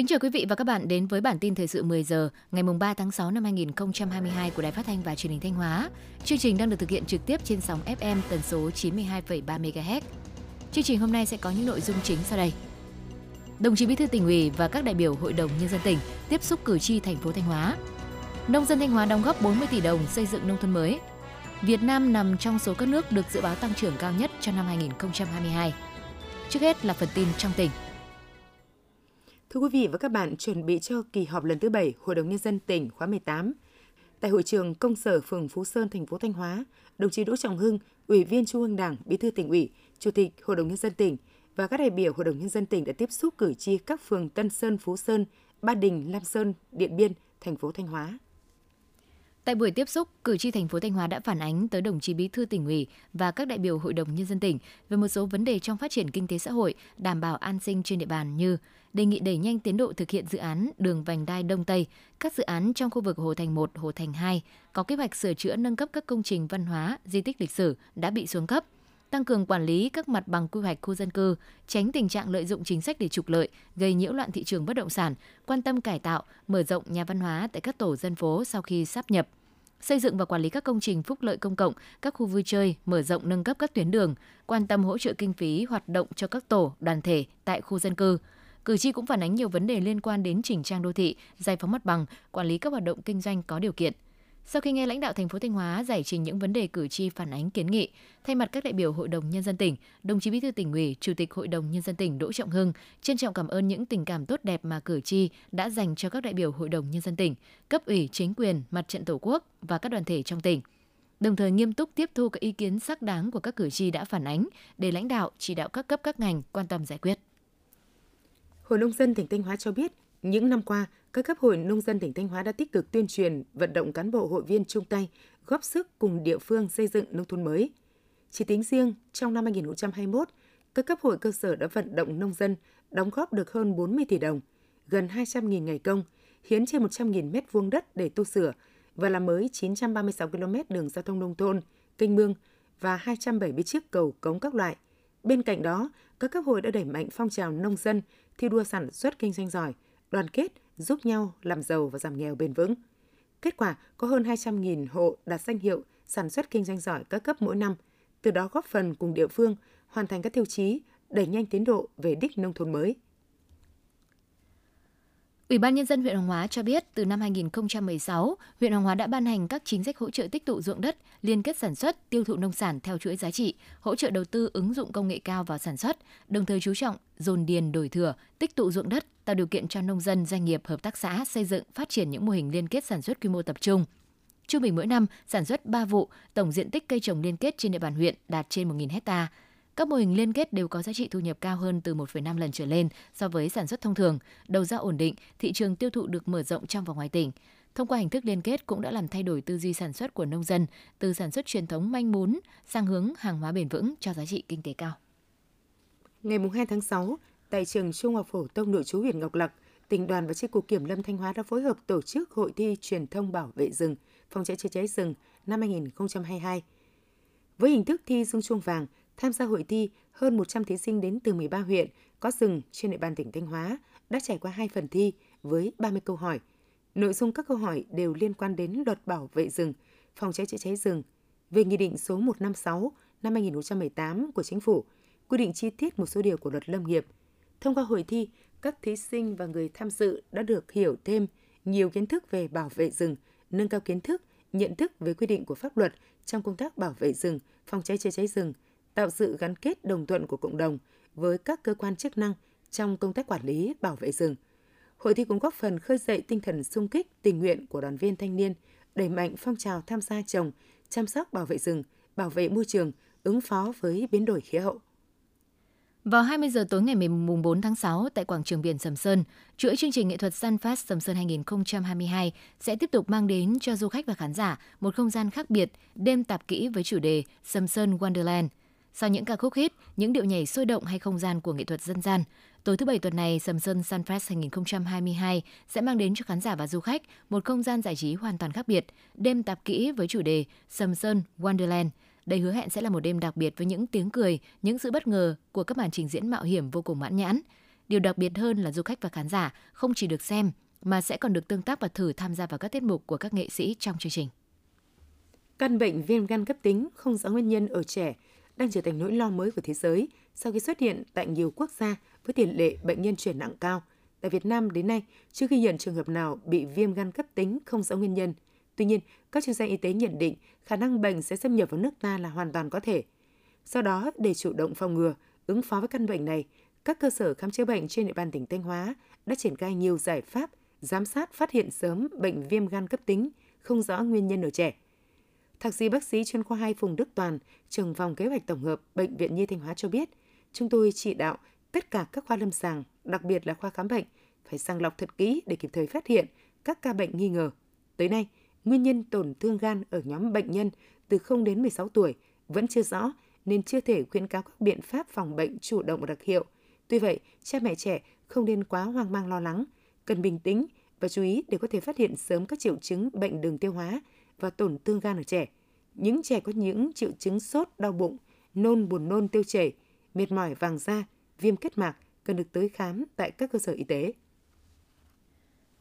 Kính chào quý vị và các bạn đến với bản tin thời sự 10 giờ ngày 3 tháng 6 năm 2022 của Đài Phát thanh và Truyền hình Thanh Hóa. Chương trình đang được thực hiện trực tiếp trên sóng FM tần số 92,3 MHz. Chương trình hôm nay sẽ có những nội dung chính sau đây. Đồng chí Bí thư tỉnh ủy và các đại biểu Hội đồng nhân dân tỉnh tiếp xúc cử tri thành phố Thanh Hóa. Nông dân Thanh Hóa đóng góp 40 tỷ đồng xây dựng nông thôn mới. Việt Nam nằm trong số các nước được dự báo tăng trưởng cao nhất cho năm 2022. Trước hết là phần tin trong tỉnh. Thưa quý vị và các bạn, chuẩn bị cho kỳ họp lần thứ 7 Hội đồng Nhân dân tỉnh khóa 18. Tại hội trường công sở phường Phú Sơn, thành phố Thanh Hóa, đồng chí Đỗ Trọng Hưng, Ủy viên Trung ương Đảng, Bí thư tỉnh ủy, Chủ tịch Hội đồng Nhân dân tỉnh và các đại biểu Hội đồng Nhân dân tỉnh đã tiếp xúc cử tri các phường Tân Sơn, Phú Sơn, Ba Đình, Lam Sơn, Điện Biên, thành phố Thanh Hóa. Tại buổi tiếp xúc, cử tri thành phố Thanh Hóa đã phản ánh tới đồng chí Bí thư tỉnh ủy và các đại biểu Hội đồng nhân dân tỉnh về một số vấn đề trong phát triển kinh tế xã hội, đảm bảo an sinh trên địa bàn như đề nghị đẩy nhanh tiến độ thực hiện dự án đường vành đai Đông Tây, các dự án trong khu vực Hồ Thành 1, Hồ Thành 2 có kế hoạch sửa chữa nâng cấp các công trình văn hóa, di tích lịch sử đã bị xuống cấp, tăng cường quản lý các mặt bằng quy hoạch khu dân cư, tránh tình trạng lợi dụng chính sách để trục lợi, gây nhiễu loạn thị trường bất động sản, quan tâm cải tạo, mở rộng nhà văn hóa tại các tổ dân phố sau khi sáp nhập xây dựng và quản lý các công trình phúc lợi công cộng, các khu vui chơi, mở rộng nâng cấp các tuyến đường, quan tâm hỗ trợ kinh phí hoạt động cho các tổ, đoàn thể tại khu dân cư. Cử tri cũng phản ánh nhiều vấn đề liên quan đến chỉnh trang đô thị, giải phóng mặt bằng, quản lý các hoạt động kinh doanh có điều kiện – sau khi nghe lãnh đạo thành phố Thanh Hóa giải trình những vấn đề cử tri phản ánh kiến nghị, thay mặt các đại biểu Hội đồng nhân dân tỉnh, đồng chí Bí thư tỉnh ủy, Chủ tịch Hội đồng nhân dân tỉnh Đỗ Trọng Hưng trân trọng cảm ơn những tình cảm tốt đẹp mà cử tri đã dành cho các đại biểu Hội đồng nhân dân tỉnh, cấp ủy chính quyền, mặt trận Tổ quốc và các đoàn thể trong tỉnh. Đồng thời nghiêm túc tiếp thu các ý kiến xác đáng của các cử tri đã phản ánh để lãnh đạo chỉ đạo các cấp các ngành quan tâm giải quyết. Hội nông dân tỉnh Thanh Hóa cho biết, những năm qua, các cấp hội nông dân tỉnh Thanh Hóa đã tích cực tuyên truyền, vận động cán bộ hội viên chung tay, góp sức cùng địa phương xây dựng nông thôn mới. Chỉ tính riêng trong năm 2021, các cấp hội cơ sở đã vận động nông dân đóng góp được hơn 40 tỷ đồng, gần 200.000 ngày công, hiến trên 100.000 mét vuông đất để tu sửa và làm mới 936 km đường giao thông nông thôn, kênh mương và 270 chiếc cầu cống các loại. Bên cạnh đó, các cấp hội đã đẩy mạnh phong trào nông dân thi đua sản xuất kinh doanh giỏi, đoàn kết, giúp nhau làm giàu và giảm nghèo bền vững. Kết quả có hơn 200.000 hộ đạt danh hiệu sản xuất kinh doanh giỏi các cấp mỗi năm, từ đó góp phần cùng địa phương hoàn thành các tiêu chí, đẩy nhanh tiến độ về đích nông thôn mới. Ủy ban Nhân dân huyện Hoàng Hóa cho biết từ năm 2016, huyện Hoàng Hóa đã ban hành các chính sách hỗ trợ tích tụ ruộng đất, liên kết sản xuất, tiêu thụ nông sản theo chuỗi giá trị, hỗ trợ đầu tư ứng dụng công nghệ cao vào sản xuất, đồng thời chú trọng dồn điền đổi thừa, tích tụ ruộng đất, tạo điều kiện cho nông dân, doanh nghiệp, hợp tác xã xây dựng, phát triển những mô hình liên kết sản xuất quy mô tập trung. Trung bình mỗi năm sản xuất 3 vụ, tổng diện tích cây trồng liên kết trên địa bàn huyện đạt trên 1.000 hectare các mô hình liên kết đều có giá trị thu nhập cao hơn từ 1,5 lần trở lên so với sản xuất thông thường, đầu ra ổn định, thị trường tiêu thụ được mở rộng trong và ngoài tỉnh. Thông qua hình thức liên kết cũng đã làm thay đổi tư duy sản xuất của nông dân từ sản xuất truyền thống manh mún sang hướng hàng hóa bền vững cho giá trị kinh tế cao. Ngày 2 tháng 6, tại trường Trung học phổ thông nội trú huyện Ngọc Lặc, tỉnh đoàn và chi cục kiểm lâm Thanh Hóa đã phối hợp tổ chức hội thi truyền thông bảo vệ rừng, phòng cháy chữa cháy rừng năm 2022. Với hình thức thi dung chuông vàng, Tham gia hội thi, hơn 100 thí sinh đến từ 13 huyện có rừng trên địa bàn tỉnh Thanh Hóa đã trải qua hai phần thi với 30 câu hỏi. Nội dung các câu hỏi đều liên quan đến luật bảo vệ rừng, phòng cháy chữa cháy rừng, về Nghị định số 156 năm 2018 của Chính phủ, quy định chi tiết một số điều của luật lâm nghiệp. Thông qua hội thi, các thí sinh và người tham dự đã được hiểu thêm nhiều kiến thức về bảo vệ rừng, nâng cao kiến thức, nhận thức về quy định của pháp luật trong công tác bảo vệ rừng, phòng cháy chữa cháy rừng, tạo sự gắn kết đồng thuận của cộng đồng với các cơ quan chức năng trong công tác quản lý bảo vệ rừng. Hội thi cũng góp phần khơi dậy tinh thần sung kích tình nguyện của đoàn viên thanh niên, đẩy mạnh phong trào tham gia trồng, chăm sóc bảo vệ rừng, bảo vệ môi trường, ứng phó với biến đổi khí hậu. Vào 20 giờ tối ngày 4 tháng 6 tại quảng trường biển Sầm Sơn, chuỗi chương trình nghệ thuật Sunfest Sầm Sơn 2022 sẽ tiếp tục mang đến cho du khách và khán giả một không gian khác biệt, đêm tạp kỹ với chủ đề Sầm Sơn Wonderland – sau những ca khúc hit, những điệu nhảy sôi động hay không gian của nghệ thuật dân gian, tối thứ Bảy tuần này, Sầm Sơn Sunfest 2022 sẽ mang đến cho khán giả và du khách một không gian giải trí hoàn toàn khác biệt, đêm tạp kỹ với chủ đề Sầm Sơn Wonderland. Đây hứa hẹn sẽ là một đêm đặc biệt với những tiếng cười, những sự bất ngờ của các màn trình diễn mạo hiểm vô cùng mãn nhãn. Điều đặc biệt hơn là du khách và khán giả không chỉ được xem mà sẽ còn được tương tác và thử tham gia vào các tiết mục của các nghệ sĩ trong chương trình. Căn bệnh viêm gan cấp tính không rõ nguyên nhân ở trẻ đang trở thành nỗi lo mới của thế giới sau khi xuất hiện tại nhiều quốc gia với tỷ lệ bệnh nhân chuyển nặng cao. Tại Việt Nam đến nay, chưa ghi nhận trường hợp nào bị viêm gan cấp tính không rõ nguyên nhân. Tuy nhiên, các chuyên gia y tế nhận định khả năng bệnh sẽ xâm nhập vào nước ta là hoàn toàn có thể. Do đó, để chủ động phòng ngừa, ứng phó với căn bệnh này, các cơ sở khám chữa bệnh trên địa bàn tỉnh Thanh Hóa đã triển khai nhiều giải pháp giám sát phát hiện sớm bệnh viêm gan cấp tính không rõ nguyên nhân ở trẻ. Thạc sĩ bác sĩ chuyên khoa 2 Phùng Đức Toàn, trưởng phòng kế hoạch tổng hợp Bệnh viện Nhi Thanh Hóa cho biết, chúng tôi chỉ đạo tất cả các khoa lâm sàng, đặc biệt là khoa khám bệnh, phải sàng lọc thật kỹ để kịp thời phát hiện các ca bệnh nghi ngờ. Tới nay, nguyên nhân tổn thương gan ở nhóm bệnh nhân từ 0 đến 16 tuổi vẫn chưa rõ nên chưa thể khuyến cáo các biện pháp phòng bệnh chủ động và đặc hiệu. Tuy vậy, cha mẹ trẻ không nên quá hoang mang lo lắng, cần bình tĩnh và chú ý để có thể phát hiện sớm các triệu chứng bệnh đường tiêu hóa và tổn thương gan ở trẻ. Những trẻ có những triệu chứng sốt, đau bụng, nôn, buồn nôn, tiêu chảy, mệt mỏi, vàng da, viêm kết mạc cần được tới khám tại các cơ sở y tế.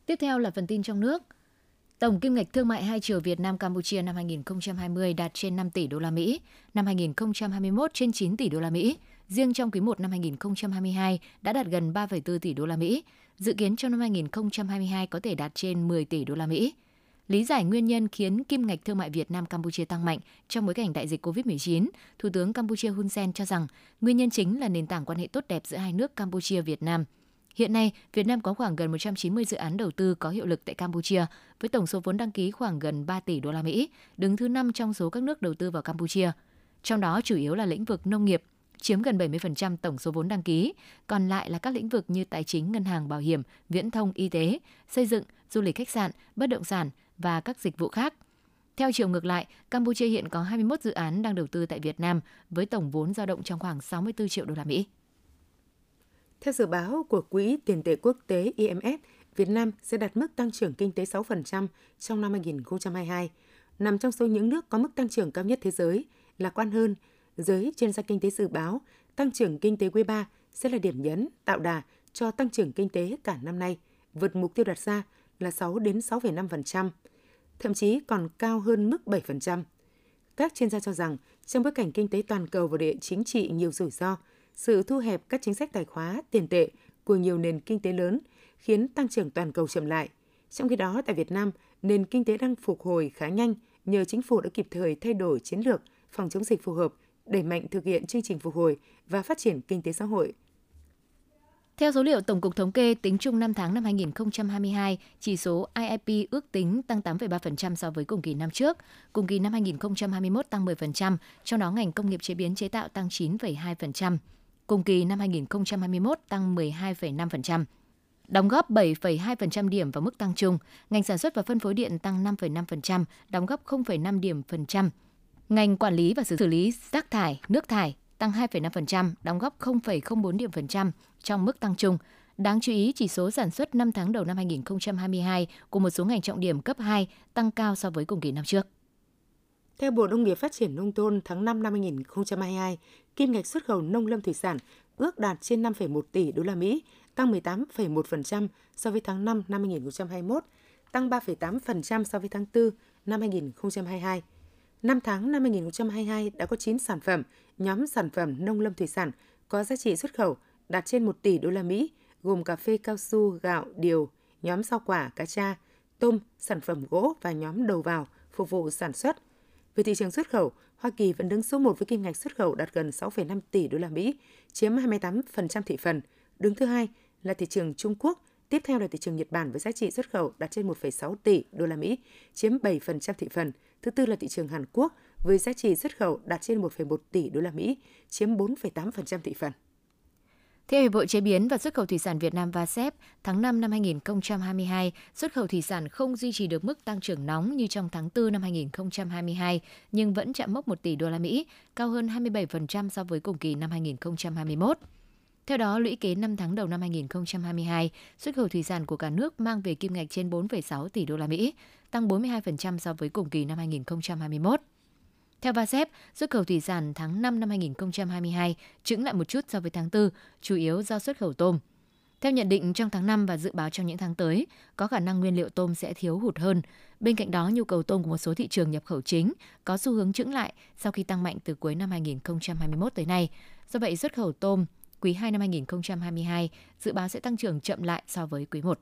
Tiếp theo là phần tin trong nước. Tổng kim ngạch thương mại hai chiều Việt Nam Campuchia năm 2020 đạt trên 5 tỷ đô la Mỹ, năm 2021 trên 9 tỷ đô la Mỹ. Riêng trong quý 1 năm 2022 đã đạt gần 3,4 tỷ đô la Mỹ, dự kiến trong năm 2022 có thể đạt trên 10 tỷ đô la Mỹ. Lý giải nguyên nhân khiến kim ngạch thương mại Việt Nam Campuchia tăng mạnh trong bối cảnh đại dịch Covid-19, Thủ tướng Campuchia Hun Sen cho rằng nguyên nhân chính là nền tảng quan hệ tốt đẹp giữa hai nước Campuchia Việt Nam. Hiện nay, Việt Nam có khoảng gần 190 dự án đầu tư có hiệu lực tại Campuchia với tổng số vốn đăng ký khoảng gần 3 tỷ đô la Mỹ, đứng thứ 5 trong số các nước đầu tư vào Campuchia. Trong đó chủ yếu là lĩnh vực nông nghiệp, chiếm gần 70% tổng số vốn đăng ký, còn lại là các lĩnh vực như tài chính, ngân hàng, bảo hiểm, viễn thông, y tế, xây dựng, du lịch khách sạn, bất động sản và các dịch vụ khác. Theo chiều ngược lại, Campuchia hiện có 21 dự án đang đầu tư tại Việt Nam với tổng vốn dao động trong khoảng 64 triệu đô la Mỹ. Theo dự báo của Quỹ tiền tệ quốc tế IMF, Việt Nam sẽ đạt mức tăng trưởng kinh tế 6% trong năm 2022, nằm trong số những nước có mức tăng trưởng cao nhất thế giới, lạc quan hơn giới chuyên gia kinh tế dự báo tăng trưởng kinh tế quý 3 sẽ là điểm nhấn tạo đà cho tăng trưởng kinh tế cả năm nay, vượt mục tiêu đặt ra là 6 đến 6,5%, thậm chí còn cao hơn mức 7%. Các chuyên gia cho rằng trong bối cảnh kinh tế toàn cầu và địa chính trị nhiều rủi ro, sự thu hẹp các chính sách tài khóa, tiền tệ của nhiều nền kinh tế lớn khiến tăng trưởng toàn cầu chậm lại. Trong khi đó, tại Việt Nam, nền kinh tế đang phục hồi khá nhanh nhờ chính phủ đã kịp thời thay đổi chiến lược phòng chống dịch phù hợp đẩy mạnh thực hiện chương trình phục hồi và phát triển kinh tế xã hội. Theo số liệu Tổng cục Thống kê, tính chung 5 tháng năm 2022, chỉ số IIP ước tính tăng 8,3% so với cùng kỳ năm trước. Cùng kỳ năm 2021 tăng 10%, trong đó ngành công nghiệp chế biến chế tạo tăng 9,2%. Cùng kỳ năm 2021 tăng 12,5% đóng góp 7,2% điểm vào mức tăng chung. Ngành sản xuất và phân phối điện tăng 5,5%, đóng góp 0,5 điểm phần trăm. Ngành quản lý và xử lý rác thải, nước thải tăng 2,5%, đóng góp 0,04 điểm phần trăm trong mức tăng chung. Đáng chú ý, chỉ số sản xuất 5 tháng đầu năm 2022 của một số ngành trọng điểm cấp 2 tăng cao so với cùng kỳ năm trước. Theo Bộ Nông nghiệp Phát triển Nông thôn tháng 5 năm 2022, kim ngạch xuất khẩu nông lâm thủy sản ước đạt trên 5,1 tỷ đô la Mỹ, tăng 18,1% so với tháng 5 năm 2021, tăng 3,8% so với tháng 4 năm 2022. 5 tháng năm 2022 đã có 9 sản phẩm, nhóm sản phẩm nông lâm thủy sản có giá trị xuất khẩu đạt trên 1 tỷ đô la Mỹ, gồm cà phê cao su, gạo, điều, nhóm rau quả, cá tra, tôm, sản phẩm gỗ và nhóm đầu vào phục vụ sản xuất. Về thị trường xuất khẩu, Hoa Kỳ vẫn đứng số 1 với kim ngạch xuất khẩu đạt gần 6,5 tỷ đô la Mỹ, chiếm 28% thị phần. Đứng thứ hai là thị trường Trung Quốc, tiếp theo là thị trường Nhật Bản với giá trị xuất khẩu đạt trên 1,6 tỷ đô la Mỹ, chiếm 7% thị phần. Thứ tư là thị trường Hàn Quốc với giá trị xuất khẩu đạt trên 1,1 tỷ đô la Mỹ, chiếm 4,8% thị phần. Theo Hiệp hội Chế biến và Xuất khẩu Thủy sản Việt Nam VASEP, tháng 5 năm 2022, xuất khẩu thủy sản không duy trì được mức tăng trưởng nóng như trong tháng 4 năm 2022, nhưng vẫn chạm mốc 1 tỷ đô la Mỹ, cao hơn 27% so với cùng kỳ năm 2021. Theo đó, lũy kế 5 tháng đầu năm 2022, xuất khẩu thủy sản của cả nước mang về kim ngạch trên 4,6 tỷ đô la Mỹ, tăng 42% so với cùng kỳ năm 2021. Theo VASEP, xuất khẩu thủy sản tháng 5 năm 2022 chững lại một chút so với tháng 4, chủ yếu do xuất khẩu tôm. Theo nhận định trong tháng 5 và dự báo trong những tháng tới, có khả năng nguyên liệu tôm sẽ thiếu hụt hơn. Bên cạnh đó, nhu cầu tôm của một số thị trường nhập khẩu chính có xu hướng chững lại sau khi tăng mạnh từ cuối năm 2021 tới nay. Do vậy, xuất khẩu tôm quý 2 năm 2022 dự báo sẽ tăng trưởng chậm lại so với quý 1.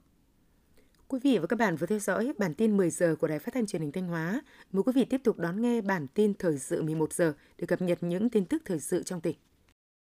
Quý vị và các bạn vừa theo dõi bản tin 10 giờ của Đài Phát thanh Truyền hình Thanh Hóa. Mời quý vị tiếp tục đón nghe bản tin thời sự 11 giờ để cập nhật những tin tức thời sự trong tỉnh.